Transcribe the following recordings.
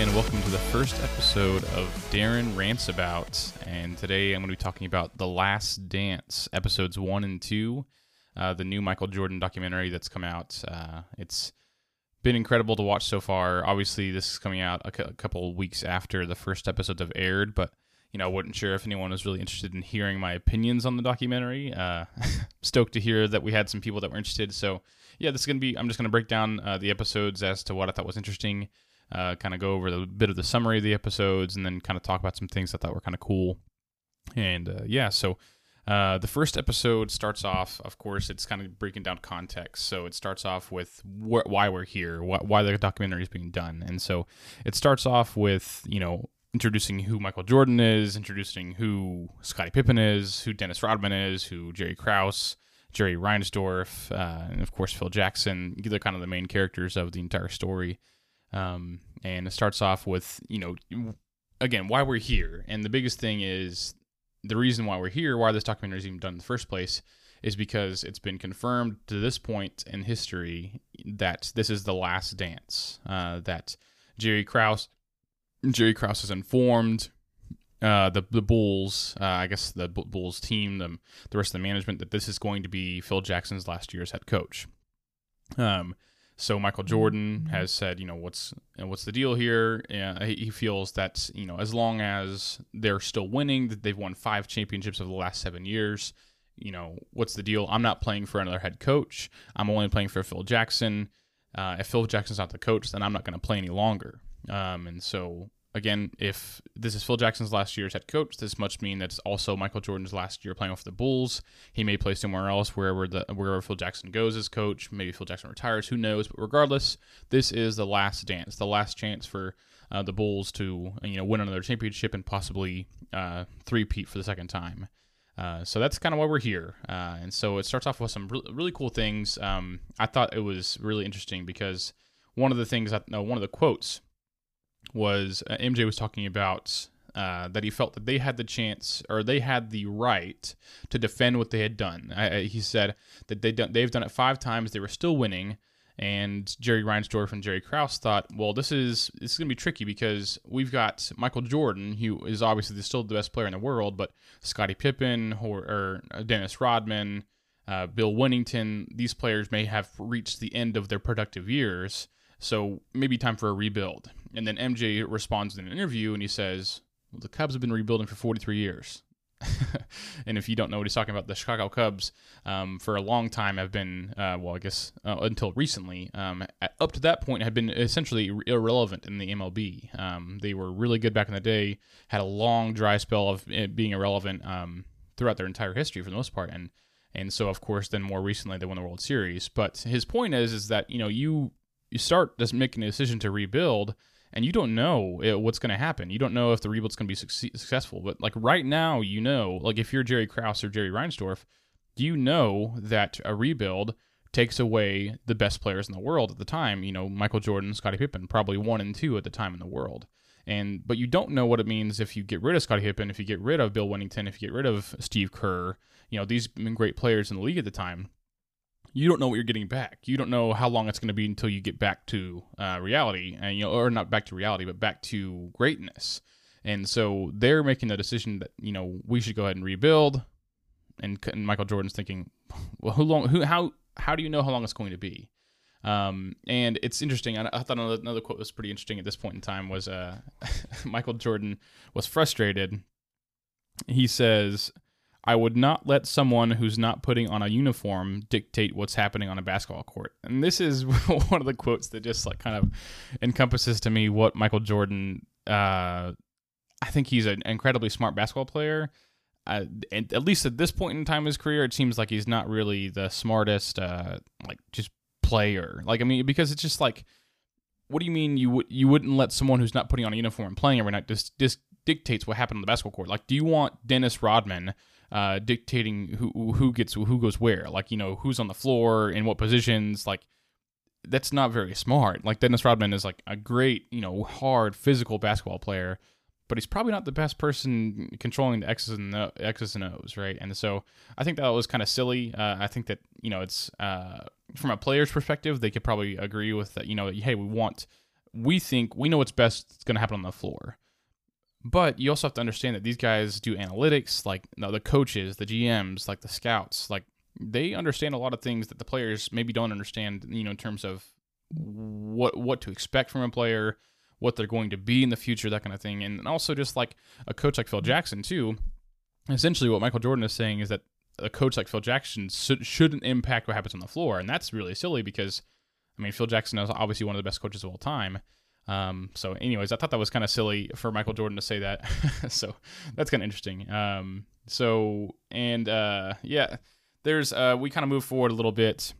and welcome to the first episode of Darin Rants About. And today I'm going to be talking about The Last Dance, episodes one and two, uh, the new Michael Jordan documentary that's come out. Uh, it's been incredible to watch so far. Obviously, this is coming out a couple weeks after the first episodes have aired, but you know, I wasn't sure if anyone was really interested in hearing my opinions on the documentary. Uh, stoked to hear that we had some people that were interested. So, yeah, this is going to be, I'm just going to break down uh, the episodes as to what I thought was interesting, uh, kind of go over a bit of the summary of the episodes, and then kind of talk about some things I thought were kind of cool. And uh, yeah, so uh, the first episode starts off, of course, it's kind of breaking down context. So it starts off with wh- why we're here, wh- why the documentary is being done. And so it starts off with, you know, introducing who Michael Jordan is, introducing who Scottie Pippen is, who Dennis Rodman is, who Jerry Krause, Jerry Reinsdorf, uh, and of course Phil Jackson. They're kind of the main characters of the entire story. Um, and it starts off with, you know, again, why we're here. And the biggest thing is the reason why we're here, why this documentary is even done in the first place, is because it's been confirmed to this point in history that this is the last dance. Uh, that Jerry Krause, Jerry Krause is informed uh, the the Bulls, uh, I guess the Bulls team, the the rest of the management, that this is going to be Phil Jackson's last year as head coach. Um, so Michael Jordan has said, you know, what's what's the deal here? Uh, he feels that you know, as long as they're still winning, that they've won five championships over the last seven years. You know, what's the deal? I'm not playing for another head coach. I'm only playing for Phil Jackson. Uh, if Phil Jackson's not the coach, then I'm not going to play any longer. Um, and so again, if this is Phil Jackson's last year as head coach, this must mean that it's also Michael Jordan's last year playing with the Bulls. He may play somewhere else, wherever the wherever Phil Jackson goes as coach. Maybe Phil Jackson retires. Who knows? But regardless, this is the last dance, the last chance for uh, the Bulls to you know win another championship and possibly uh, three-peat for the second time. Uh, so that's kind of why we're here. Uh, and so it starts off with some re- really cool things. Um, I thought it was really interesting because one of the things, that, no, one of the quotes was uh, MJ was talking about uh, that he felt that they had the chance or they had the right to defend what they had done. I, he said that they done, they've done it five times, they were still winning. And Jerry Reinsdorf and Jerry Krause thought, well, this is this is gonna be tricky because we've got Michael Jordan, who is obviously still the best player in the world, but Scottie Pippen or, or uh, Dennis Rodman, uh, Bill Wennington, these players may have reached the end of their productive years, so maybe time for a rebuild. And then MJ responds in an interview and he says, well, the Cubs have been rebuilding for 43 years. and if you don't know what he's talking about, the Chicago Cubs um, for a long time have been, uh, well, I guess uh, until recently, um, at, up to that point, had been essentially irrelevant in the MLB. Um, they were really good back in the day, had a long dry spell of being irrelevant um, throughout their entire history for the most part, and and so of course, then more recently they won the World Series. But his point is, is that you know you you start just making a decision to rebuild and you don't know eh, what's going to happen. You don't know if the rebuild's going to be successful. But like right now, you know, like if you're Jerry Krause or Jerry Reinsdorf, you know that a rebuild takes away the best players in the world at the time. You know, Michael Jordan, Scottie Pippen, probably one and two at the time in the world. And but you don't know what it means if you get rid of Scottie Pippen, if you get rid of Bill Wennington, if you get rid of Steve Kerr. You know, these great players in the league at the time you don't know what you're getting back. You don't know how long it's going to be until you get back to uh, reality, and you know, or not back to reality, but back to greatness. And so they're making the decision that you know we should go ahead and rebuild. And, and Michael Jordan's thinking, well, who long? Who? How? How do you know how long it's going to be? Um, and it's interesting. I, I thought another, quote was pretty interesting at this point in time. Was uh, Michael Jordan was frustrated. He says, I would not let someone who's not putting on a uniform dictate what's happening on a basketball court. And this is one of the quotes that just like kind of encompasses to me what Michael Jordan. Uh, I think he's an incredibly smart basketball player. Uh, and at least at this point in time in his career, it seems like he's not really the smartest, uh, like just player. Like I mean, because it's just like, what do you mean you would you wouldn't let someone who's not putting on a uniform and playing every night just just dictates what happened on the basketball court? Like, do you want Dennis Rodman? Uh, dictating who who gets who goes where, like you know who's on the floor in what positions. Like that's not very smart. Like Dennis Rodman is like a great you know hard physical basketball player, but he's probably not the best person controlling the X's and the X's and O's, right? And so I think that was kind of silly. Uh, I think that you know it's uh, from a player's perspective, they could probably agree with that. You know, hey, we want we think we know what's best It's going to happen on the floor. But you also have to understand that these guys do analytics, like the coaches, the GMs, like the scouts, like they understand a lot of things that the players maybe don't understand. You know, in terms of what what to expect from a player, what they're going to be in the future, that kind of thing, and also just like a coach like Phil Jackson too. Essentially, what Michael Jordan is saying is that a coach like Phil Jackson shouldn't impact what happens on the floor, and that's really silly because, I mean, Phil Jackson is obviously one of the best coaches of all time. Um, so, anyways, I thought that was kind of silly for Michael Jordan to say that. so that's kind of interesting. Um, so and uh, yeah, there's uh, we kind of move forward a little bit.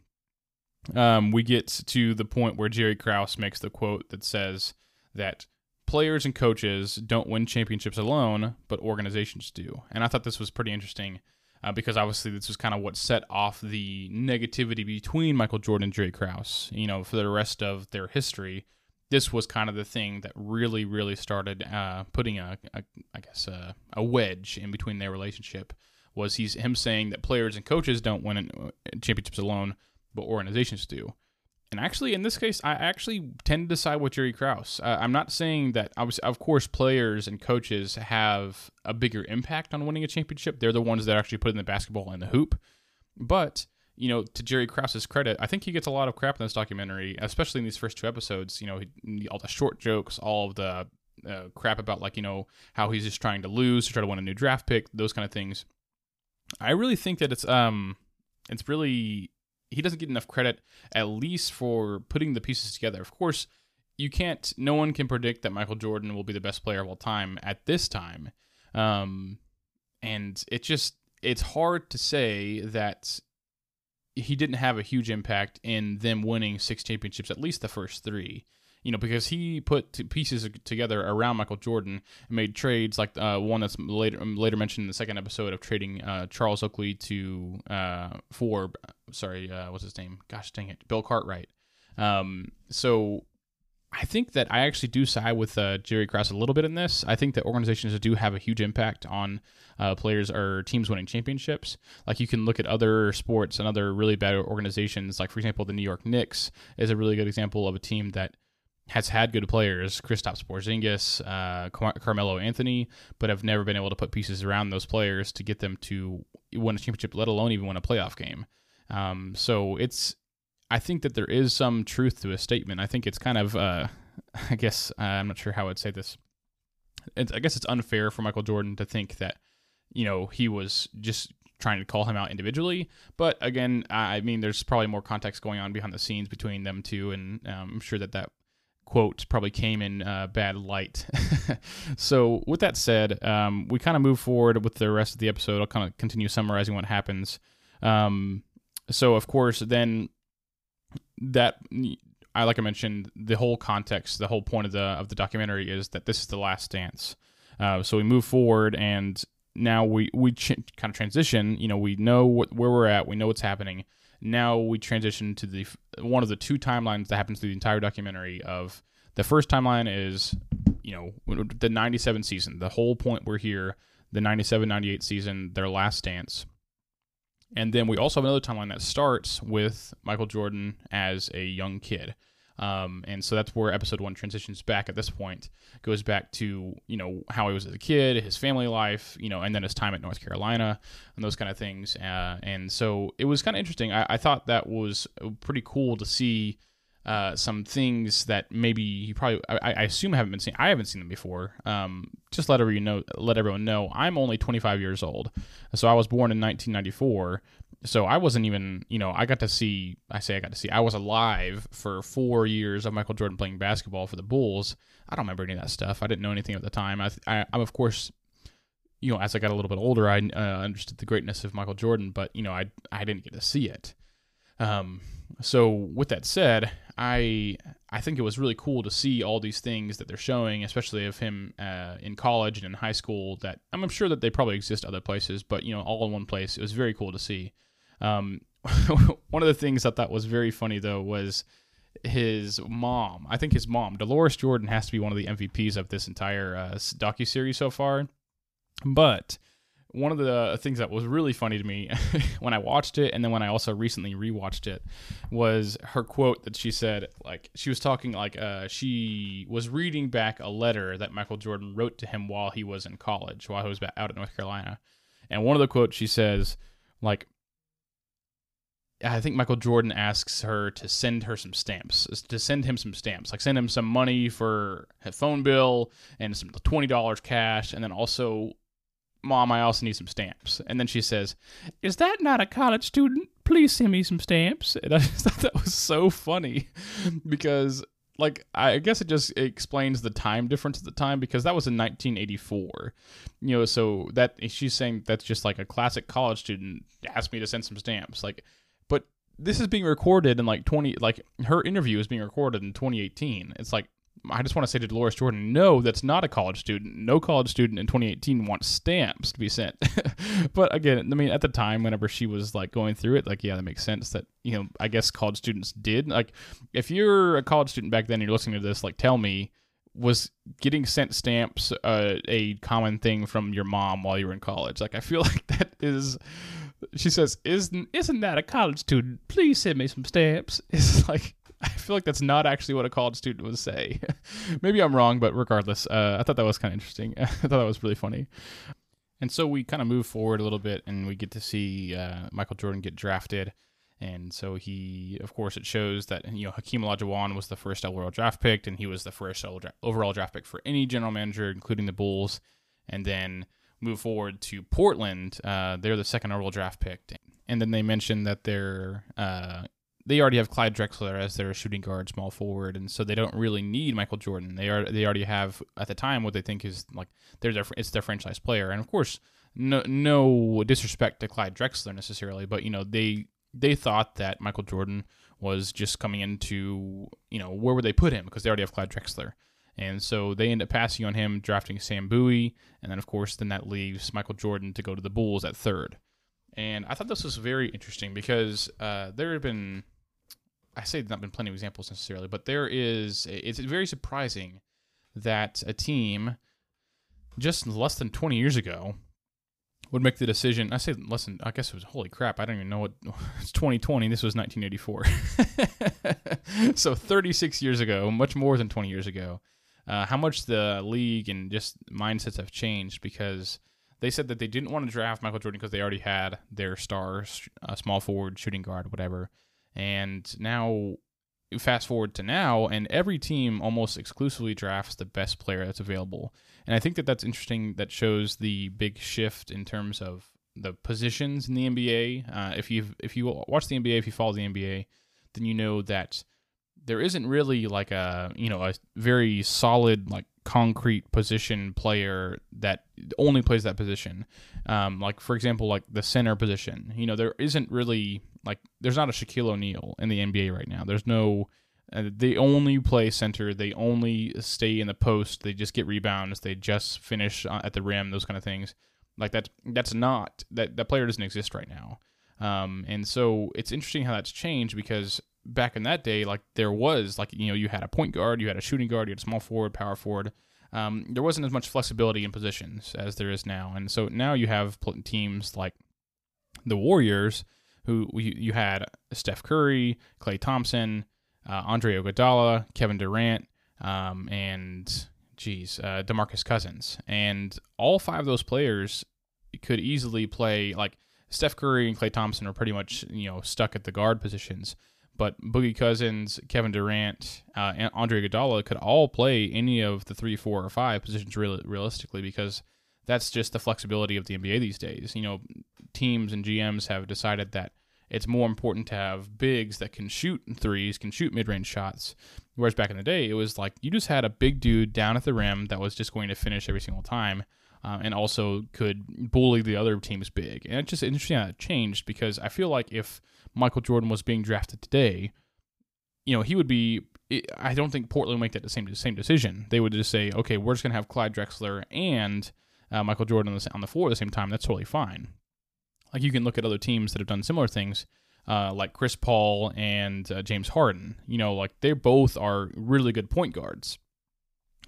Um, we get to the point where Jerry Krause makes the quote that says that players and coaches don't win championships alone, but organizations do. And I thought this was pretty interesting uh, because obviously this was kind of what set off the negativity between Michael Jordan and Jerry Krause. You know, for the rest of their history, this was kind of the thing that really, really started uh, putting a, a, I guess, a, a, wedge in between their relationship. Was he's him saying that players and coaches don't win uh, championships alone, but organizations do. And actually, in this case, I actually tend to side with Jerry Krause. Uh, I'm not saying that, obviously, of course, players and coaches have a bigger impact on winning a championship. They're the ones that actually put in the basketball in the hoop. But, you know, to Jerry Krause's credit, I think he gets a lot of crap in this documentary, especially in these first two episodes. You know, all the short jokes, all of the uh, crap about, like, you know, how he's just trying to lose to try to win a new draft pick, those kind of things. I really think that it's, um, it's really he doesn't get enough credit, at least for putting the pieces together. Of course, you can't. No one can predict that Michael Jordan will be the best player of all time at this time, um, and it just it's hard to say that he didn't have a huge impact in them winning six championships, at least the first three you know, because he put pieces together around Michael Jordan and made trades like uh, one that's later later mentioned in the second episode of trading uh, Charles Oakley to uh, for sorry, uh, what's his name? Gosh dang it, Bill Cartwright. Um, so I think that I actually do side with uh, Jerry Krause a little bit in this. I think that organizations do have a huge impact on uh, players or teams winning championships. Like you can look at other sports and other really bad organizations. Like for example, the New York Knicks is a really good example of a team that has had good players, Kristaps Porzingis, uh, Car- Carmelo Anthony, but have never been able to put pieces around those players to get them to win a championship, let alone even win a playoff game. Um, so it's, I think that there is some truth to a statement. I think it's kind of, uh, I guess uh, I'm not sure how I'd say this. It's, I guess it's unfair for Michael Jordan to think that, you know, he was just trying to call him out individually. But again, I mean, there's probably more context going on behind the scenes between them two, and um, I'm sure that that quote probably came in uh, bad light. so, with that said, um, we kind of move forward with the rest of the episode. I'll kind of continue summarizing what happens. Um, so, of course, then that I like I mentioned, the whole context, the whole point of the of the documentary is that this is the last dance. Uh, so we move forward, and now we we ch- kind of transition. You know, we know what, where we're at, we know what's happening now we transition to the one of the two timelines that happens through the entire documentary of the first timeline is you know the 97 season the whole point we're here the 97 98 season their last dance and then we also have another timeline that starts with michael jordan as a young kid um, and so that's where episode one transitions back at this point, goes back to, you know, how he was as a kid, his family life, you know, and then his time at North Carolina and those kind of things. Uh, and so it was kind of interesting. I, I, thought that was pretty cool to see uh, some things that maybe you probably, I, I, assume haven't been seen. I haven't seen them before. Um, just let everyone know, let everyone know, I'm only 25 years old. So I was born in 1994 so I wasn't even, you know, I got to see, I say I got to see, I was alive for four years of Michael Jordan playing basketball for the Bulls. I don't remember any of that stuff. I didn't know anything at the time. I, I, am of course, you know, as I got a little bit older, I uh, understood the greatness of Michael Jordan, but you know, I, I didn't get to see it. Um, so with that said, I, I think it was really cool to see all these things that they're showing, especially of him uh, in college and in high school. That I'm sure that they probably exist other places, but you know, all in one place. It was very cool to see. Um, one of the things I thought was very funny though was his mom. I think his mom, Deloris Jordan, has to be one of the MVPs of this entire uh, docu series so far. But one of the things that was really funny to me when I watched it, and then when I also recently rewatched it, was her quote that she said. Like she was talking, like uh, she was reading back a letter that Michael Jordan wrote to him while he was in college, while he was out at North Carolina, and one of the quotes she says, like I think Michael Jordan asks her to send her some stamps, to send him some stamps, like send him some money for a phone bill and some twenty dollars cash, and then also, mom, I also need some stamps. And then she says, "Is that not a college student? Please send me some stamps." And I just thought that was so funny because, like, I guess it just explains the time difference at the time because that was in 1984, you know. So that she's saying that's just like a classic college student asked me to send some stamps, like but this is being recorded in like 20 like her interview is being recorded in 2018 it's like i just want to say to deloris jordan no that's not a college student no college student in 2018 wants stamps to be sent but again i mean at the time whenever she was like going through it like yeah that makes sense that you know i guess college students did like if you're a college student back then and you're listening to this like tell me was getting sent stamps uh, a common thing from your mom while you were in college like i feel like that is she says, "Isn't isn't that a college student? Please send me some stamps." It's like I feel like that's not actually what a college student would say. Maybe I'm wrong, but regardless, uh, I thought that was kind of interesting. I thought that was really funny. And so we kind of move forward a little bit, and we get to see uh, Michael Jordan get drafted. And so he, of course, it shows that you know Hakeem Olajuwon was the first overall draft pick, and he was the first overall draft pick for any general manager, including the Bulls. And then move forward to Portland, uh, they're the second overall draft pick. And then they mentioned that they're uh, they already have Clyde Drexler as their shooting guard, small forward, and so they don't really need Michael Jordan. They are they already have at the time what they think is like they're their it's their franchise player, and of course, no no disrespect to Clyde Drexler necessarily, but you know they they thought that Michael Jordan was just coming into you know where would they put him because they already have Clyde Drexler. And so they end up passing on him, drafting Sam Bowie, and then of course then that leaves Michael Jordan to go to the Bulls at third. And I thought this was very interesting because uh, there had been, I say there's not been plenty of examples necessarily, but there is. It's very surprising that a team just less than 20 years ago would make the decision. I say less than, I guess it was, holy crap, I don't even know what, it's 2020, this was 1984. so 36 years ago, much more than 20 years ago, uh, how much the league and just mindsets have changed because they said that they didn't want to draft Michael Jordan because they already had their stars, uh, small forward, shooting guard, whatever. And now, fast forward to now, and every team almost exclusively drafts the best player that's available. And I think that that's interesting. That shows the big shift in terms of the positions in the NBA. Uh, if you if you watch the NBA, if you follow the NBA, then you know that there isn't really like a you know a very solid like concrete position player that only plays that position. Um, like for example, like the center position. You know, there isn't really like there's not a Shaquille O'Neal in the NBA right now. There's no. Uh, they only play center. They only stay in the post. They just get rebounds. They just finish uh, at the rim. Those kind of things. Like that. That's not that. That player doesn't exist right now. Um, and so it's interesting how that's changed because back in that day, like there was like you know you had a point guard, you had a shooting guard, you had a small forward, power forward. Um, there wasn't as much flexibility in positions as there is now, and so now you have teams like the Warriors, who you had Steph Curry, Klay Thompson, uh, Andre Iguodala, Kevin Durant, um, and geez, uh, DeMarcus Cousins, and all five of those players could easily play like Steph Curry and Klay Thompson are pretty much you know stuck at the guard positions. But Boogie Cousins, Kevin Durant, uh, and Andre Iguodala could all play any of the three, four, or five positions real- realistically because that's just the flexibility of the NBA these days. You know, teams and GMs have decided that it's more important to have bigs that can shoot threes, can shoot mid-range shots. Whereas back in the day, it was like you just had a big dude down at the rim that was just going to finish every single time. Uh, and also could bully the other team's big. And it's just interesting how it changed because I feel like if Michael Jordan was being drafted today, you know, he would be. I don't think Portland would make that the same same decision. They would just say, okay, we're just going to have Clyde Drexler and uh, Michael Jordan on the, on the floor at the same time. That's totally fine. Like you can look at other teams that have done similar things, uh, like Chris Paul and uh, James Harden. You know, like they both are really good point guards.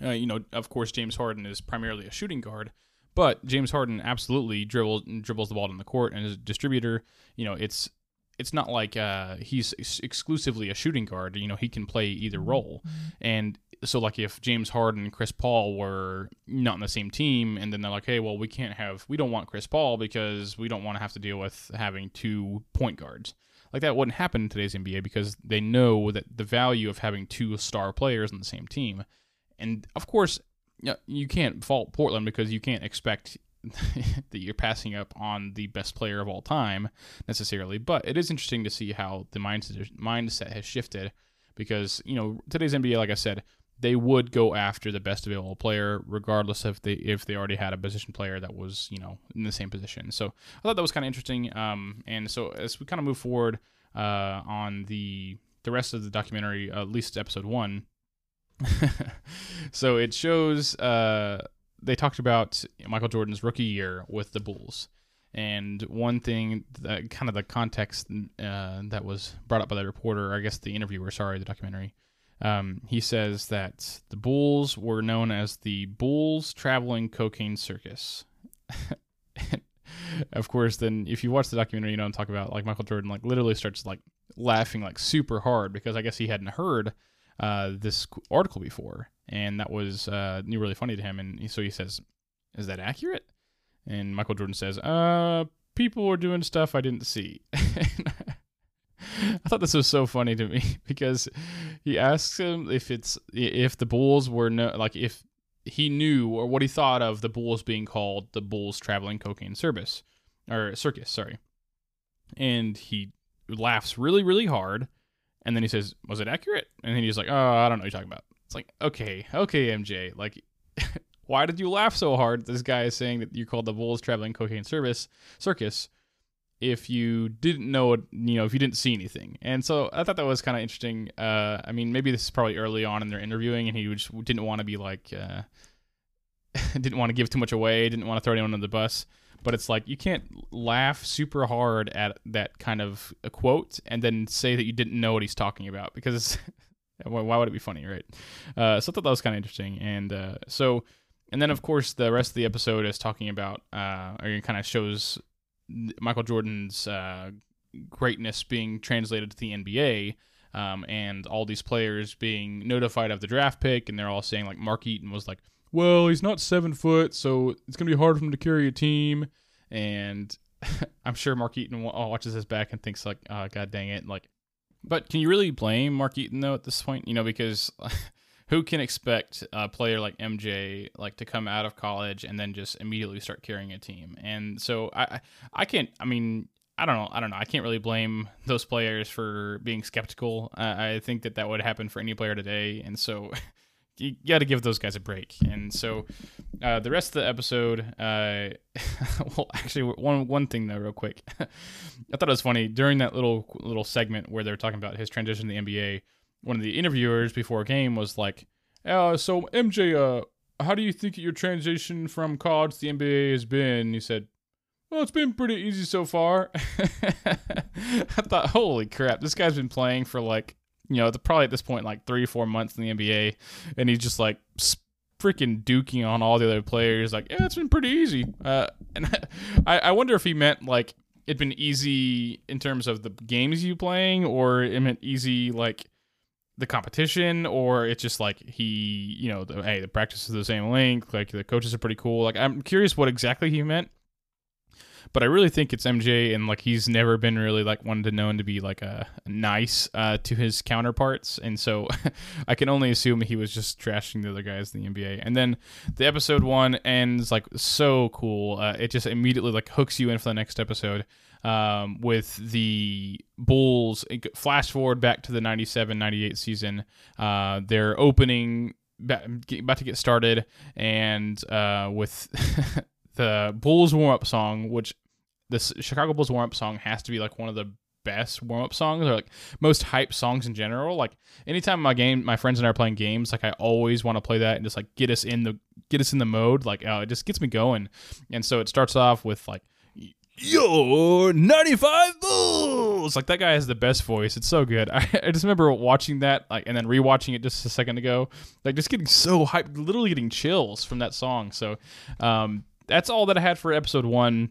Uh, you know, of course, James Harden is primarily a shooting guard, But James Harden absolutely dribbles dribbles the ball in the court, and as a distributor, you know, it's it's not like uh, he's ex- exclusively a shooting guard. You know, he can play either role, and so like if James Harden and Chris Paul were not on the same team, and then they're like, hey, well, we can't have, we don't want Chris Paul because we don't want to have to deal with having two point guards. Like that wouldn't happen in today's NBA because they know that the value of having two star players on the same team, and of course, you can't fault Portland because you can't expect that you're passing up on the best player of all time necessarily. But it is interesting to see how the mindset mindset has shifted because you know today's NBA, like I said, they would go after the best available player, regardless if they if they already had a position player that was you know in the same position. So I thought that was kind of interesting. Um, and so as we kind of move forward uh, on the the rest of the documentary, at least episode one. so it shows uh, they talked about Michael Jordan's rookie year with the Bulls. And one thing, that kind of the context uh, that was brought up by the reporter, I guess the interviewer, sorry, the documentary, um, he says that the Bulls were known as the Bulls Traveling Cocaine Circus. of course, then if you watch the documentary, you know I'm talking about. Like Michael Jordan, like literally starts like laughing like super hard because I guess he hadn't heard uh, this article before, and that was uh, really funny to him. And so he says, "Is that accurate?" And Michael Jordan says, "Uh, people were doing stuff I didn't see." I thought this was so funny to me because he asks him if it's if the Bulls were no like if he knew or what he thought of the Bulls being called the Bulls Traveling Cocaine Service or Circus, sorry. And he laughs really really hard and then he says, "Was it accurate?" And then he's like, "Oh, I don't know what you're talking about." It's like, "Okay, okay, MJ, like why did you laugh so hard? This guy is saying that you called the Bulls Traveling Cocaine Service Circus." if you didn't know you know, if you didn't see anything. And so I thought that was kind of interesting. Uh, I mean, maybe this is probably early on in their interviewing, and he just didn't want to be like, uh, didn't want to give too much away, didn't want to throw anyone under the bus. But it's like you can't laugh super hard at that kind of a quote and then say that you didn't know what he's talking about because why would it be funny, right? Uh, so I thought that was kind of interesting. And uh, so, and then of course the rest of the episode is talking about, uh, or kind of shows Michael Jordan's uh, greatness being translated to the NBA. Um, and all these players being notified of the draft pick, and they're all saying like Mark Eaton was like, "Well, he's not seven foot, so it's gonna be hard for him to carry a team." And I'm sure Mark Eaton watches this back and thinks like, oh, "God dang it!" Like, but can you really blame Mark Eaton though at this point? You know, because who can expect a player like MJ like to come out of college and then just immediately start carrying a team? And so I I can't. I mean. I don't know. I don't know. I can't really blame those players for being skeptical. Uh, I think that that would happen for any player today, and so you got to give those guys a break. And so uh, the rest of the episode, uh, well, actually, one one thing though, real quick, I thought it was funny during that little little segment where they were talking about his transition to the NBA one of the interviewers before a game was like, uh, "So MJ, uh, how do you think your transition from college to the NBA has been?" He said, "Well, it's been pretty easy so far." I thought, "Holy crap, this guy's been playing for like, you know, probably at this point like three, four months in the NBA, and he's just like." freaking duking on all the other players like yeah it's been pretty easy uh, and I, I wonder if he meant like it'd been easy in terms of the games you playing or it meant easy like the competition or it's just like he you know the, hey the practice is the same length like the coaches are pretty cool like i'm curious what exactly he meant but i really think it's mj and like he's never been really like one to known to be like a nice uh, to his counterparts and so i can only assume he was just trashing the other guys in the nba and then the episode one ends like so cool uh, it just immediately like hooks you in for the next episode um, with the Bulls. Flash forward back to the 97 98 season. Uh, they're opening, about to get started, and uh, with the Bulls warm up song, which the Chicago Bulls warm up song has to be like one of the best warm up songs or like most hype songs in general. Like anytime my game, my friends and I are playing games, like I always want to play that and just like get us in the get us in the mode. Like uh, it just gets me going. And so it starts off with like your 95 Bulls. Like that guy has the best voice. It's so good. I, I, just remember watching that, like, and then rewatching it just a second ago, like just getting so hyped, literally getting chills from that song. So, um, that's all that I had for episode one.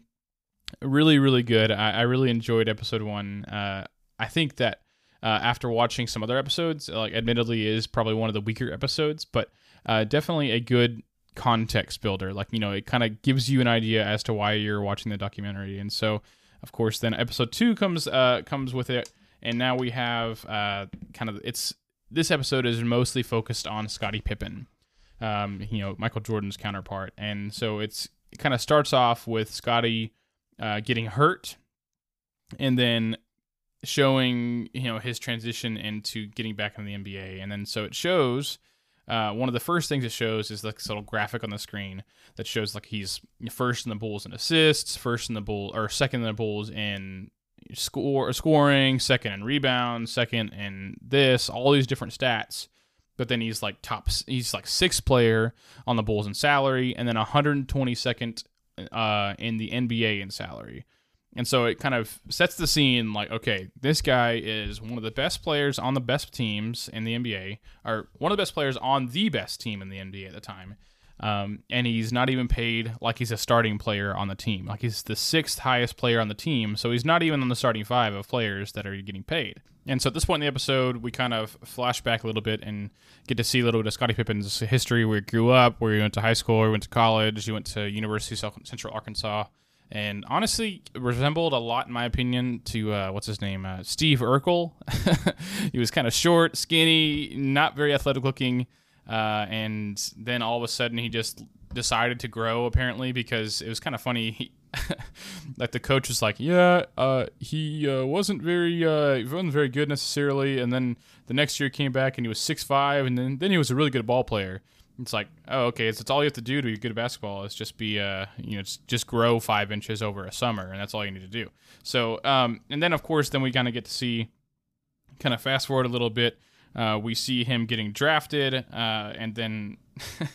Really, really good. I, I really enjoyed episode one. Uh, I think that uh, after watching some other episodes, like admittedly is probably one of the weaker episodes, but uh, definitely a good context builder. Like you know, it kind of gives you an idea as to why you're watching the documentary, and so of course then episode two comes uh, comes with it, and now we have uh, kind of it's this episode is mostly focused on Scottie Pippen, um, you know Michael Jordan's counterpart, and so it's it kind of starts off with Scotty uh, getting hurt, and then showing you know his transition into getting back into the NBA, and then so it shows. Uh, one of the first things it shows is like this little graphic on the screen that shows like he's first in the Bulls in assists, first in the Bull or second in the Bulls in score scoring, second in rebounds, second in this, all these different stats. But then he's like top, he's like sixth player on the Bulls in salary, and then 122nd uh, in the NBA in salary. And so it kind of sets the scene like, okay, this guy is one of the best players on the best teams in the NBA, or one of the best players on the best team in the NBA at the time. Um, and he's not even paid like he's a starting player on the team. Like he's the sixth highest player on the team, so he's not even on the starting five of players that are getting paid. And so at this point in the episode, we kind of flash back a little bit and get to see a little bit of Scottie Pippen's history, where he grew up, where he went to high school, he went to college, he went to University of Central Arkansas, and honestly resembled a lot, in my opinion, to uh, what's his name, uh, Steve Urkel. he was kind of short, skinny, not very athletic looking, uh, and then all of a sudden he just decided to grow apparently because it was kind of funny. He, like the coach was like, yeah, uh, he uh, wasn't very, uh, wasn't very good necessarily, and then the next year he came back and he was six five, and then then he was a really good ball player. It's like, oh, okay, it's, it's all you have to do to be good at basketball is just be, uh, you know, just, just grow five inches over a summer, and that's all you need to do. So, um, and then of course, then we kind of get to see, kind of fast forward a little bit, uh, we see him getting drafted, uh, and then,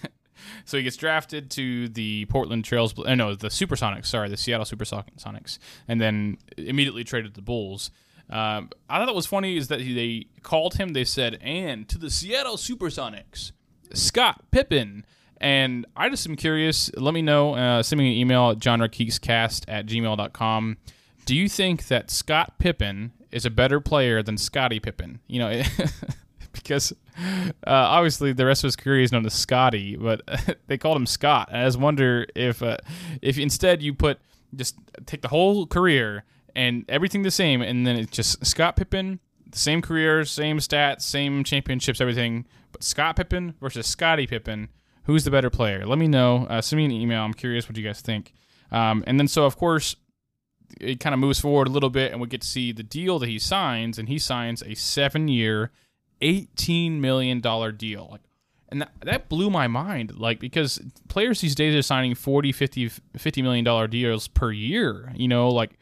so he gets drafted to the Portland Trails, uh, no, the Supersonics, sorry, the Seattle Supersonics, and then immediately traded to the Bulls. Um, I thought it was funny is that they called him. They said, "And to the Seattle Supersonics." Scott Pippen. And I just am curious. Let me know. Uh, send me an email at genregeekscast at gmail.com. Do you think that Scott Pippen is a better player than Scottie Pippen? You know, because uh, obviously the rest of his career is known as Scotty, but they called him Scott. I just wonder if uh, if instead you put just take the whole career and everything the same, and then it's just Scott Pippen, same career, same stats, same championships, everything but Scott Pippen versus Scotty Pippen, who's the better player? Let me know. Uh, send me an email. I'm curious what you guys think. Um, and then, so of course, it kind of moves forward a little bit, and we get to see the deal that he signs, and he signs a seven-year, eighteen million dollar deal. Like, and that, that blew my mind. Like, because players these days are signing 40, 50, 50 million dollar deals per year. You know, like.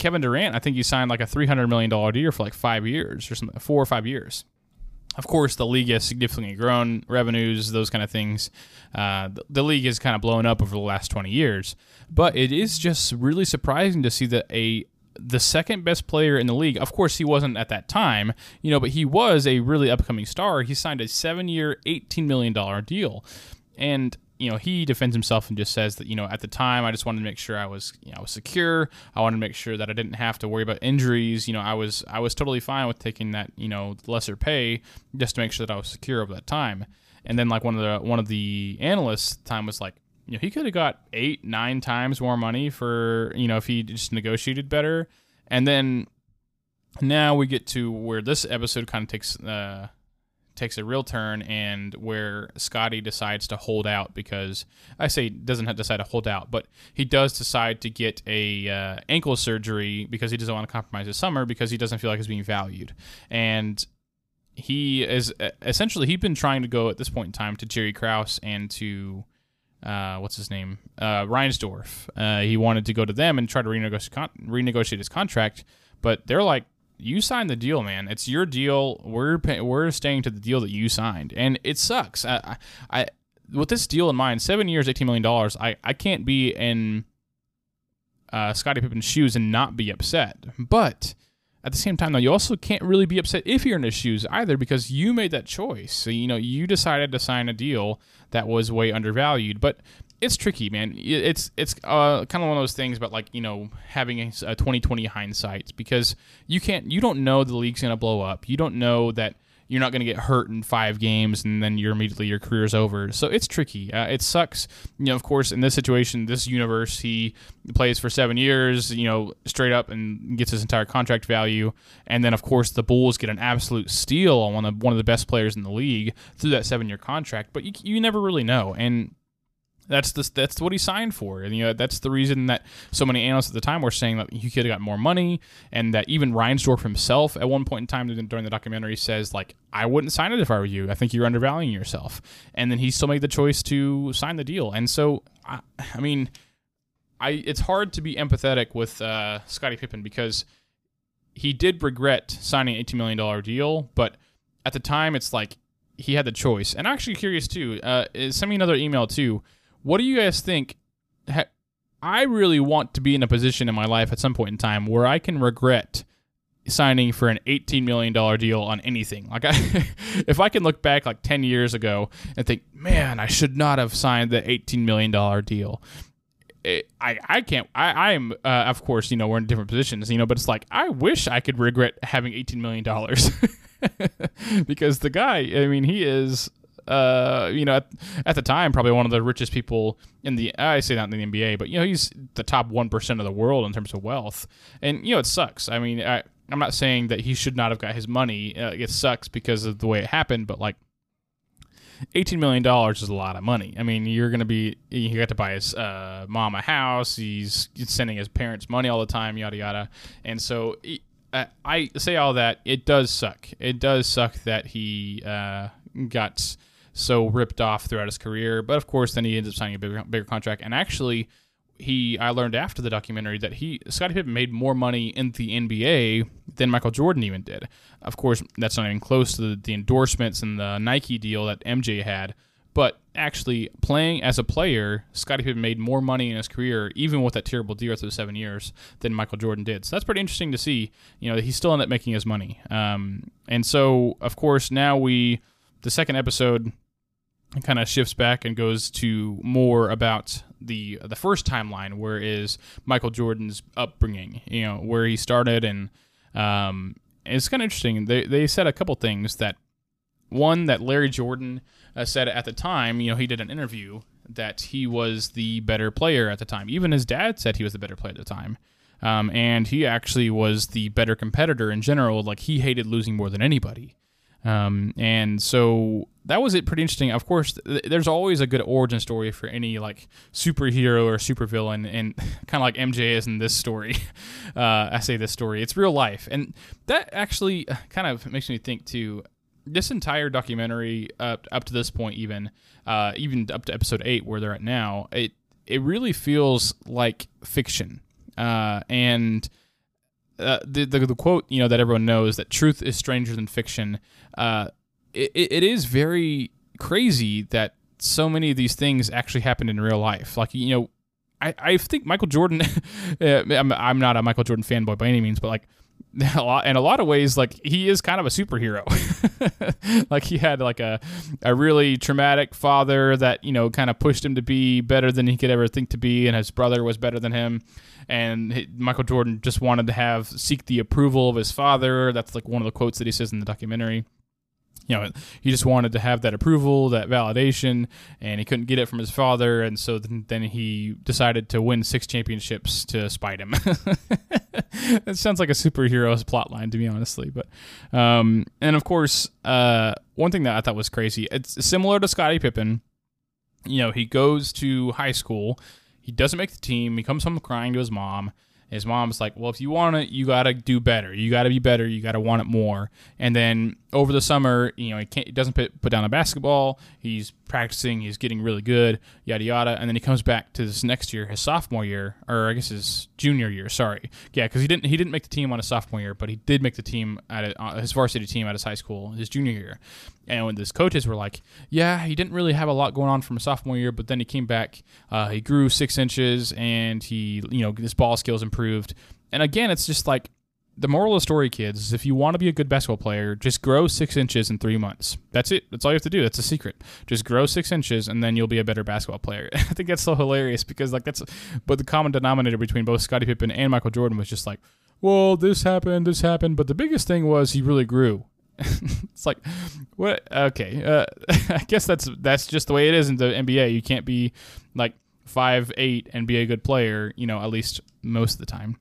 Kevin Durant, I think he signed like a three hundred million dollar deal for like five years or something, four or five years. Of course, the league has significantly grown revenues, those kind of things. Uh, the, the, league has kind of blown up over the last 20 years, but it is just really surprising to see that a the second best player in the league. Of course, he wasn't at that time, you know, but he was a really upcoming star. He signed a seven-year, $18 million deal, and you know, he defends himself and just says that, you know, at the time I just wanted to make sure I was, you know, I was secure. I wanted to make sure that I didn't have to worry about injuries. You know, I was I was totally fine with taking that, you know, lesser pay just to make sure that I was secure over that time. And then like one of the one of the analysts time was like, you know, he could have got eight, nine times more money for, you know, if he just negotiated better. And then now we get to where this episode kind of takes uh takes a real turn and where Scotty decides to hold out because I say doesn't have to decide to hold out, but he does decide to get a uh, ankle surgery because he doesn't want to compromise his summer because he doesn't feel like he's being valued. And he is essentially he's been trying to go at this point in time to Jerry Krause and to uh, what's his name uh, Reinsdorf. Uh, he wanted to go to them and try to renegotiate renegotiate his contract, but they're like you signed the deal, man. It's your deal. We're pay- we're staying to the deal that you signed, and it sucks. I, I, I with this deal in mind, seven years, eighteen million dollars. I I can't be in uh, Scottie Pippen's shoes and not be upset, but. At the same time, though, you also can't really be upset if you're in his shoes either because you made that choice. So, you know, you decided to sign a deal that was way undervalued. But it's tricky, man. It's it's uh, kind of one of those things about like you know having a, a 2020 hindsight because you can't you don't know the league's gonna blow up. You don't know that you're not going to get hurt in five games and then you're immediately your career's over. So it's tricky. Uh, it sucks. You know, of course, in this situation, this universe, he plays for seven years, you know, straight up and gets his entire contract value. And then, of course, the Bulls get an absolute steal on one of, one of the best players in the league through that seven year contract. But you, you never really know. And that's the, that's what he signed for, and you know that's the reason that so many analysts at the time were saying that he could have got more money, and that even Reinsdorf himself at one point in time during the documentary says like I wouldn't sign it if I were you. I think you're undervaluing yourself, and then he still made the choice to sign the deal. And so I, I mean, I it's hard to be empathetic with uh, Scottie Pippen because he did regret signing an $18 million deal, but at the time it's like he had the choice. And I'm actually curious too. Uh, send me another email too what do you guys think? I really want to be in a position in my life at some point in time where I can regret signing for an $18 million deal on anything. Like, I, if I can look back like 10 years ago and think, man, I should not have signed the $18 million deal. It, I, I can't, I, I am, uh, of course, you know, we're in different positions, you know, but it's like, I wish I could regret having $18 million because the guy, I mean, he is uh, you know, at, at, the time, probably one of the richest people in the, I say not in the NBA, but, you know, he's the top 1% of the world in terms of wealth. And, you know, it sucks. I mean, I, I'm not saying that he should not have got his money. Uh, it sucks because of the way it happened, but, like, $18 million is a lot of money. I mean, you're going to be, he got to buy his uh, mom a house. He's sending his parents money all the time, yada, yada. And so uh, I say all that. It does suck. It does suck that he uh, got so ripped off throughout his career. But of course, then he ends up signing a bigger, bigger contract. And actually, he I learned after the documentary that he Scottie Pippen made more money in the NBA than Michael Jordan even did. Of course, that's not even close to the, the endorsements and the Nike deal that MJ had. But actually, playing as a player, Scottie Pippen made more money in his career, even with that terrible deal through seven years, than Michael Jordan did. So that's pretty interesting to see. You know, he still ended up making his money. Um, and so, of course, now we the second episode kind of shifts back and goes to more about the the first timeline, where is Michael Jordan's upbringing, you know, where he started, and um, it's kind of interesting. They they said a couple things that one that Larry Jordan uh, said at the time, you know, he did an interview that he was the better player at the time. Even his dad said he was the better player at the time. Um, and he actually was the better competitor in general. Like he hated losing more than anybody. Um, and so that was it pretty interesting. Of course, th- there's always a good origin story for any like superhero or supervillain, and kind of like MJ is in this story. Uh, I say this story, it's real life, and that actually uh, kind of makes me think too. This entire documentary, up up to this point, even uh, even up to episode eight, where they're at now, it it really feels like fiction, uh, and. Uh, the, the, the quote you know that everyone knows that truth is stranger than fiction uh, it, it is very crazy that so many of these things actually happened in real life. Like, you know, I, I think Michael Jordan, I'm, I'm not a Michael Jordan fanboy by any means, but like, a lot, in a lot of ways, like he is kind of a superhero. like he had like a a really traumatic father that you know kind of pushed him to be better than he could ever think to be, and his brother was better than him. And Michael Jordan just wanted to have seek the approval of his father. That's like one of the quotes that he says in the documentary you know, he just wanted to have that approval, that validation, and he couldn't get it from his father, and so then, then he decided to win six championships to spite him. it sounds like a superhero's plotline, to me, honestly, but um, and of course, uh, one thing that I thought was crazy. It's similar to Scottie Pippen. You know, he goes to high school, he doesn't make the team, he comes home crying to his mom his mom's like, well, if you want it, you got to do better. You got to be better. You got to want it more. And then over the summer, you know, he, can't, he doesn't put, put down a basketball. He's practicing. He's getting really good, yada, yada. And then he comes back to this next year, his sophomore year, or I guess his junior year, sorry. Yeah, because he didn't, he didn't make the team on his sophomore year, but he did make the team at a, uh, his varsity team at his high school, his junior year. And when his coaches were like, yeah, he didn't really have a lot going on from a sophomore year, but then he came back, uh, he grew six inches, and he, you know, his ball skills improved. And again, it's just like the moral of the story, kids, is if you want to be a good basketball player, just grow six inches in three months. That's it. That's all you have to do. That's a secret. Just grow six inches, and then you'll be a better basketball player. I think that's so hilarious because like that's, but the common denominator between both Scottie Pippen and Michael Jordan was just like, well, this happened, this happened, but the biggest thing was he really grew. it's like, what? Okay, uh, I guess that's that's just the way it is in the NBA. You can't be like five eight and be a good player. You know, at least most of the time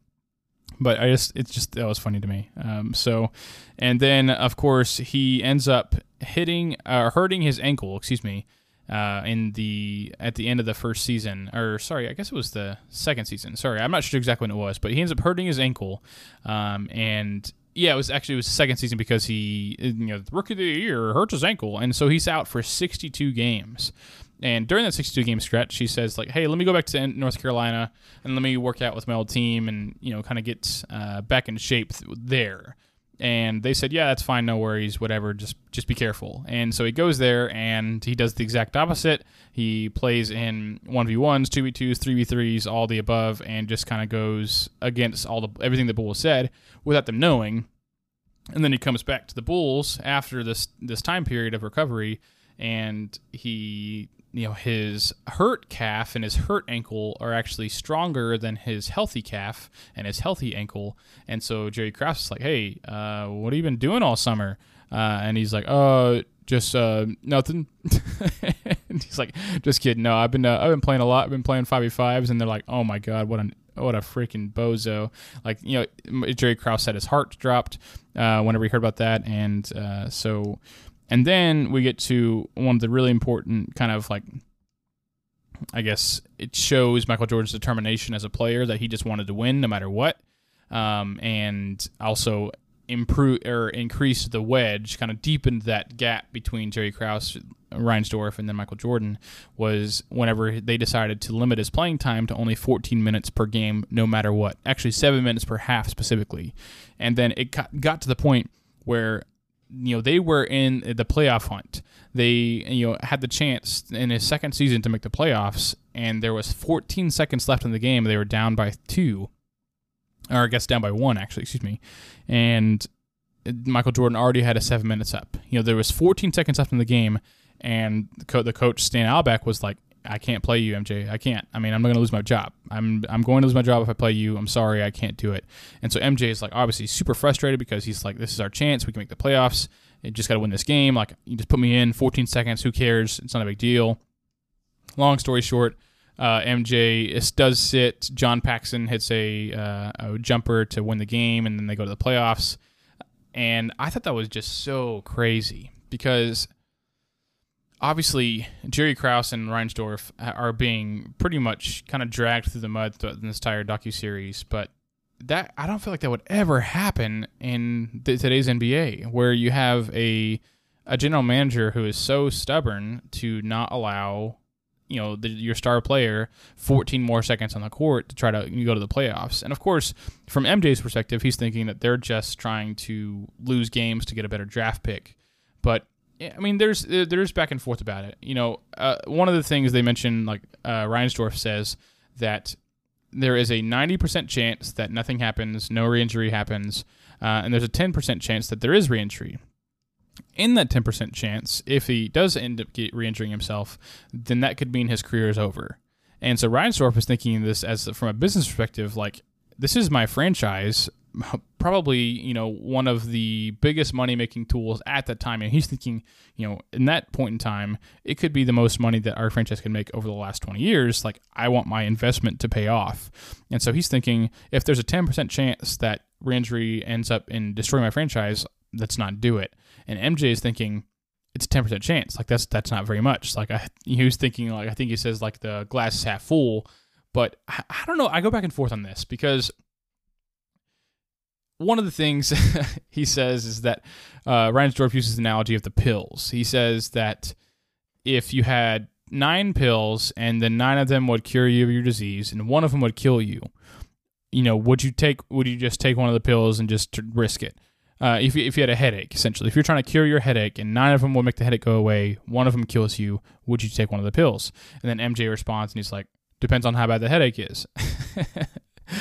but I just it's just that was funny to me. Um, so, and then of course he ends up hitting uh, hurting his ankle. Excuse me. Uh, in the at the end of the first season, or sorry, I guess it was the second season. Sorry, I'm not sure exactly when it was, but he ends up hurting his ankle, um, and yeah, it was actually it was the second season because he you know rookie of the year hurts his ankle, and so he's out for 62 games. And during that 62 game stretch, she says like, "Hey, let me go back to North Carolina and let me work out with my old team and you know kind of get uh, back in shape there." And they said, "Yeah, that's fine, no worries, whatever. Just just be careful." And so he goes there and he does the exact opposite. He plays in one v ones, two v twos, three v threes, all the above, and just kind of goes against all the everything the Bulls said without them knowing. And then he comes back to the Bulls after this this time period of recovery, and he you know his hurt calf and his hurt ankle are actually stronger than his healthy calf and his healthy ankle. And so Jerry Krause is like, "Hey, uh, what have you been doing all summer?" Uh, and he's like, "Uh, just uh, nothing." and he's like, "Just kidding. No, I've been uh, I've been playing a lot. I've been playing five v fives." And they're like, "Oh my god, what an what a freaking bozo!" Like you know, Jerry Krause said his heart dropped uh, whenever he heard about that, and so and then we get to one of the really important kind of like I guess it shows Michael Jordan's determination as a player that he just wanted to win no matter what. Um, and also improve or increase the wedge, kind of deepened that gap between Jerry Krause, Reinsdorf, and then Michael Jordan. Was whenever they decided to limit his playing time to only 14 minutes per game, no matter what. Actually, seven minutes per half specifically, and then it got to the point where you know they were in the playoff hunt. They you know had the chance in his second season to make the playoffs, and there was 14 seconds left in the game. They were down by two, or I guess down by one actually. Excuse me, and Michael Jordan already had a seven minutes up. You know there was 14 seconds left in the game, and the, coach Stan Albeck was like, I can't play you, MJ. I can't. I mean, I'm going to lose my job. I'm I'm going to lose my job if I play you. I'm sorry, I can't do it. And so MJ is like obviously super frustrated because he's like, this is our chance. We can make the playoffs. You just got to win this game. Like, you just put me in 14 seconds. Who cares? It's not a big deal. Long story short, uh, MJ does sit. John Paxson hits a, uh, a jumper to win the game, and then they go to the playoffs. And I thought that was just so crazy because obviously Jerry Krause and Reinsdorf uh, are being pretty much kind of dragged through the mud in this entire docu series, but that I don't feel like that would ever happen in the, today's NBA, where you have a a general manager who is so stubborn to not allow you know the, your star player 14 more seconds on the court to try to go to the playoffs. And of course, from MJ's perspective, he's thinking that they're just trying to lose games to get a better draft pick. But I mean, there's there's back and forth about it. You know, uh, one of the things they mentioned, like uh, Reinsdorf says that there is a 90% chance that nothing happens, no re-injury happens, uh, and there's a 10% chance that there is re-injury. In that 10% chance, if he does end up re-injuring himself, then that could mean his career is over. And so Reinsdorf is thinking of this as from a business perspective, like this is my franchise probably you know one of the biggest money making tools at that time and he's thinking you know in that point in time it could be the most money that our franchise can make over the last 20 years. Like i want my investment to pay off. And so he's thinking if there's a 10% chance that re ends up in destroying my franchise let's not do it. And mj is thinking it's a 10% chance. Like that's that's not very much. Like i he was thinking like i think he says like the glass is half full. But I, I don't know. I go back and forth on this because one of the things he says is that uh, Reinsdorf uses the analogy of the pills. He says that if you had nine pills and then nine of them would cure you of your disease and one of them would kill you, you know, would you take? Would you just take one of the pills and just risk it? Uh, if you, if you had a headache, essentially, if you're trying to cure your headache and nine of them will make the headache go away, one of them kills you, would you take one of the pills? And then MJ responds and he's like, depends on how bad the headache is.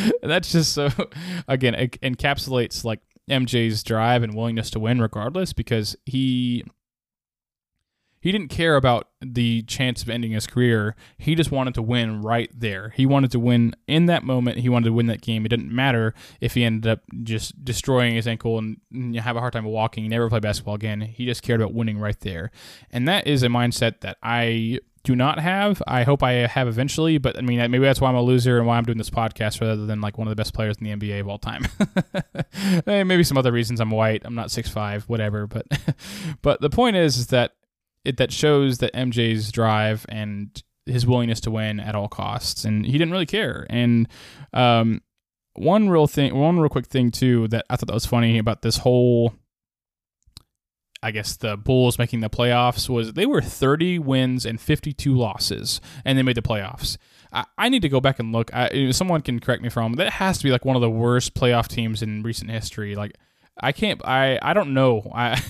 that's just so again it encapsulates like MJ's drive and willingness to win regardless because he he didn't care about the chance of ending his career. He just wanted to win right there. He wanted to win in that moment. He wanted to win that game. It didn't matter if he ended up just destroying his ankle and have a hard time walking, never play basketball again. He just cared about winning right there. And that is a mindset that I do not have. I hope I have eventually, but I mean, maybe that's why I'm a loser and why I'm doing this podcast rather than like one of the best players in the NBA of all time. maybe some other reasons. I'm white. I'm not six five. Whatever. But but the point is, is that it that shows that MJ's drive and his willingness to win at all costs, and he didn't really care. And um, one real thing, one real quick thing too that I thought that was funny about this whole. I guess the Bulls making the playoffs was they were 30 wins and 52 losses, and they made the playoffs. I, need to go back and look. I, someone can correct me from that has to be like one of the worst playoff teams in recent history. Like I can't. I I don't know. I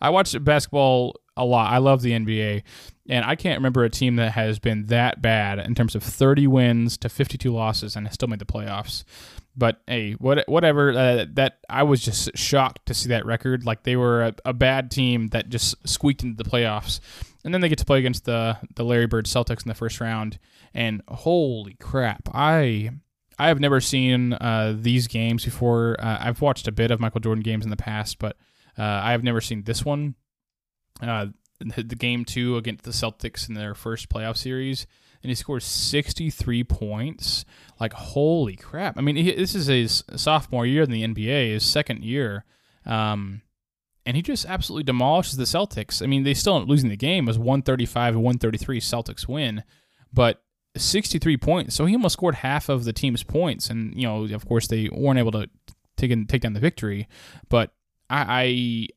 I watch basketball a lot. I love the NBA, and I can't remember a team that has been that bad in terms of 30 wins to 52 losses and has still made the playoffs. But hey, what whatever. Uh, that I was just shocked to see that record. Like they were a, a, bad team that just squeaked into the playoffs, and then they get to play against the the Larry Bird Celtics in the first round. And holy crap, I I have never seen uh, these games before. Uh, I've watched a bit of Michael Jordan games in the past, but uh, I have never seen this one. Uh, the game two against the Celtics in their first playoff series, and he scores 63 points. Like, holy crap. I mean, he, this is his sophomore year in the NBA, his second year. Um, and he just absolutely demolishes the Celtics. I mean, they still aren't losing the game. It was 135 and 133 Celtics win. But 63 points. So he almost scored half of the team's points. And, you know, of course, they weren't able to take, in, take down the victory. But I, I,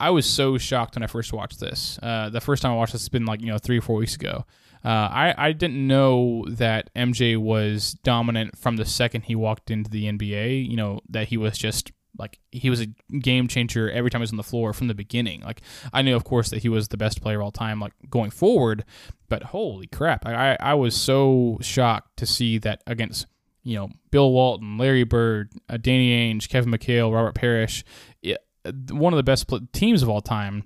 I was so shocked when I first watched this. Uh, the first time I watched this has been like, you know, three or four weeks ago. Uh, I, I didn't know that MJ was dominant from the second he walked into the NBA, you know, that he was just like he was a game changer every time he was on the floor from the beginning. Like I knew, of course, that he was the best player of all time, like going forward. But holy crap, I I was so shocked to see that against you know Bill Walton, Larry Bird, uh, Danny Ainge, Kevin McHale, Robert Parish, it, one of the best teams of all time,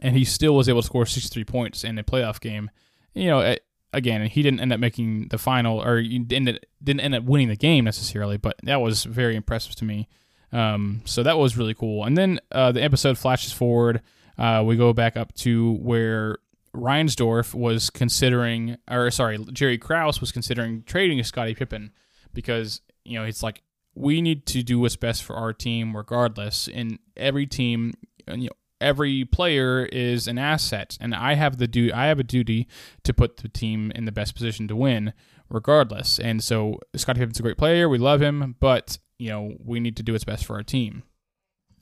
and he still was able to score 63 points in a playoff game. You know, again, he didn't end up making the final, or didn't didn't end up winning the game necessarily, but that was very impressive to me. Um, so that was really cool. And then uh, the episode flashes forward. Uh, we go back up to where Reinsdorf was considering, or sorry, Jerry Krause was considering trading Scottie Pippen because you know it's like we need to do what's best for our team regardless. And every team, you know, every player is an asset, and I have the du- I have a duty to put the team in the best position to win regardless. And so Scottie Pippen's a great player. We love him, but you know, we need to do what's best for our team.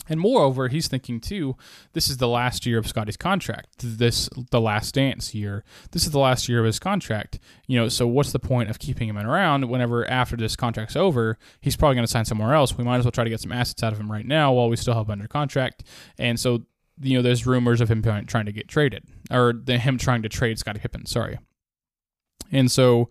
And moreover, he's thinking too, this is the last year of Scottie's contract. This the last dance year. This is the last year of his contract. You know, so what's the point of keeping him around whenever after this contract's over, he's probably going to sign somewhere else. We might as well try to get some assets out of him right now while we still have him under contract. And so, you know, there's rumors of him trying to get traded or him trying to trade Scottie Pippen, sorry. And so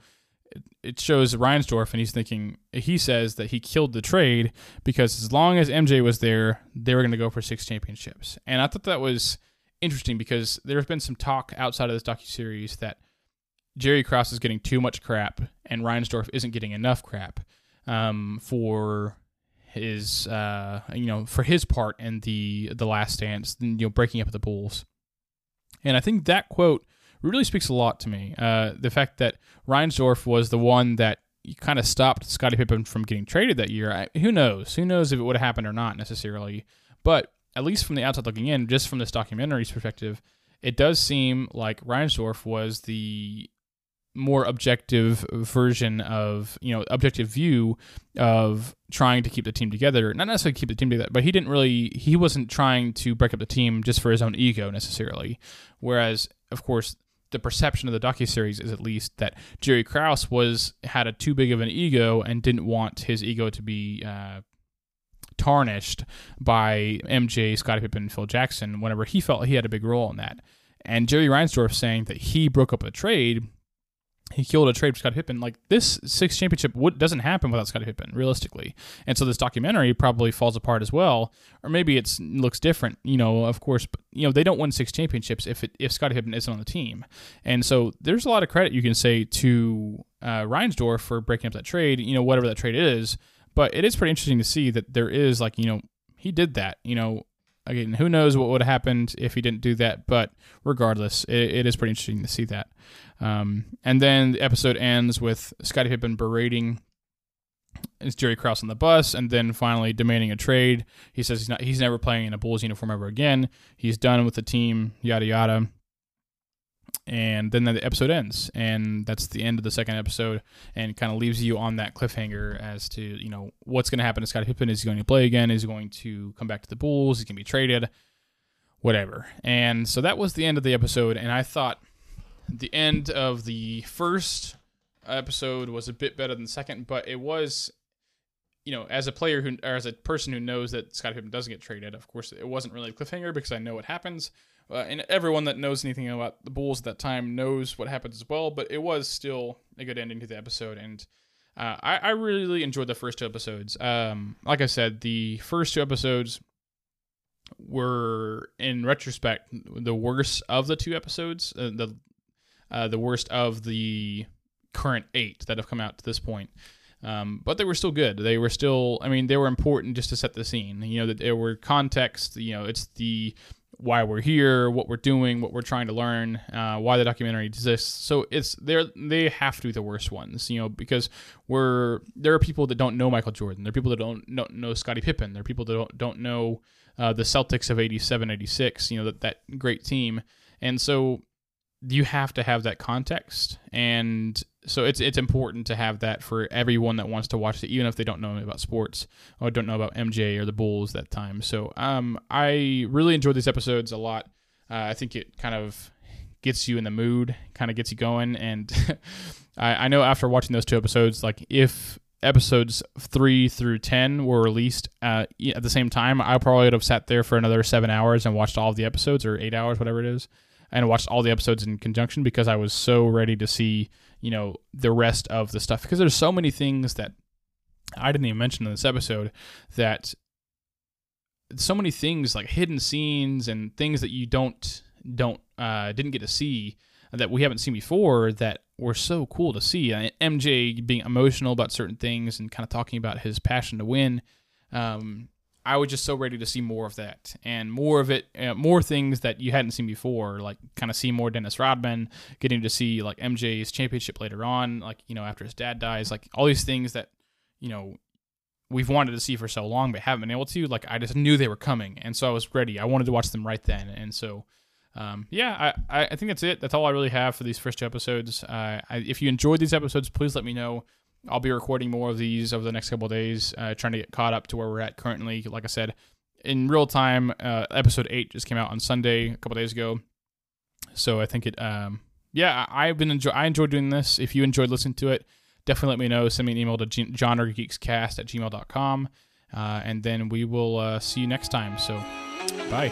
it shows Reinsdorf, and he's thinking he says that he killed the trade because as long as MJ was there, they were going to go for six championships. And I thought that was interesting because there's been some talk outside of this docu series that Jerry Krause is getting too much crap, and Reinsdorf isn't getting enough crap um, for his uh, you know for his part in the the last dance, you know breaking up the Bulls. And I think that quote really speaks a lot to me. Uh, the fact that Reinsdorf was the one that kind of stopped Scottie Pippen from getting traded that year. I, who knows? Who knows if it would have happened or not necessarily? But at least from the outside looking in, just from this documentary's perspective, it does seem like Reinsdorf was the more objective version of you know objective view of trying to keep the team together not necessarily keep the team together but he didn't really he wasn't trying to break up the team just for his own ego necessarily whereas of course the perception of the docu series is at least that Jerry Krause was had a too big of an ego and didn't want his ego to be uh, tarnished by MJ, Scottie Pippen, Phil Jackson whenever he felt he had a big role in that. And Jerry Reinsdorf saying that he broke up a trade he killed a trade for Scottie Pippen. Like this six championship would, doesn't happen without Scottie Pippen, realistically. And so this documentary probably falls apart as well, or maybe it looks different. You know, of course, but you know they don't win six championships if it, if Scottie Pippen isn't on the team. And so there's a lot of credit you can say to uh, Reinsdorf for breaking up that trade. You know, whatever that trade is. But it is pretty interesting to see that there is like you know he did that. You know, again, who knows what would have happened if he didn't do that? But regardless, it, it is pretty interesting to see that. Um, and then the episode ends with Scottie Pippen berating is Jerry Krause on the bus, and then finally demanding a trade. He says he's not he's never playing in a Bulls uniform ever again. He's done with the team. Yada yada and then the episode ends and that's the end of the second episode and kind of leaves you on that cliffhanger as to you know what's going to happen to Scottie Pippen. Is he going to play again? Is he going to come back to the Bulls? Is he going to be traded? Whatever. And so that was the end of the episode and I thought the end of the first episode was a bit better than the second but it was you know, as a player who, or as a person who knows that Scottie Pippen doesn't get traded, of course, it wasn't really a cliffhanger because I know what happens. Uh, and everyone that knows anything about the Bulls at that time knows what happens as well. But it was still a good ending to the episode, and uh, I, I, really enjoyed the first two episodes. Um, like I said, the first two episodes were, in retrospect, the worst of the two episodes. Uh, the uh, the worst of the current eight that have come out to this point. Um, but they were still good. They were still, I mean, they were important just to set the scene. You know, that there were context. You know, it's the why we're here, what we're doing, what we're trying to learn, uh, why the documentary exists. So it's they're they have to be the worst ones, you know, because we're there are people that don't know Michael Jordan. There are people that don't, don't know Scottie Pippen. There are people that don't don't know uh, the Celtics of 87, 86, you know, that, that great team. And so you have to have that context. And so it's it's important to have that for everyone that wants to watch it even if they don't know about sports or don't know about MJ or the Bulls that time. So um I really enjoyed these episodes a lot. Uh, I think it kind of gets you in the mood kind of gets you going. And I, I know after watching those two episodes like if episodes three through ten were released uh, at the same time I probably would have sat there for another seven hours and watched all of the episodes or eight hours whatever it is and watched all the episodes in conjunction because I was so ready to see, you know, the rest of the stuff because there's so many things that I didn't even mention in this episode that so many things like hidden scenes and things that you don't don't uh, didn't get to see that we haven't seen before that were so cool to see. MJ being emotional about certain things and kind of talking about his passion to win. Um, I was just so ready to see more of that and more of it, uh, more things that you hadn't seen before, like kind of see more Dennis Rodman, getting to see like MJ's championship later on, like, you know, after his dad dies, like all these things that, you know, we've wanted to see for so long but haven't been able to. Like, I just knew they were coming. And so I was ready. I wanted to watch them right then. And so, um, yeah, I, I think that's it. That's all I really have for these first two episodes. Uh, I, if you enjoyed these episodes, please let me know. I'll be recording more of these over the next couple days, uh, trying to get caught up to where we're at currently. Like I said, in real time, uh, episode eight just came out on Sunday a couple days ago. So I think it, um, yeah, I, have been enjoy. I enjoyed doing this. If you enjoyed listening to it, definitely let me know. Send me an email to genregeekscast at gmail.com. Uh, and then we will uh, see you next time. So, bye.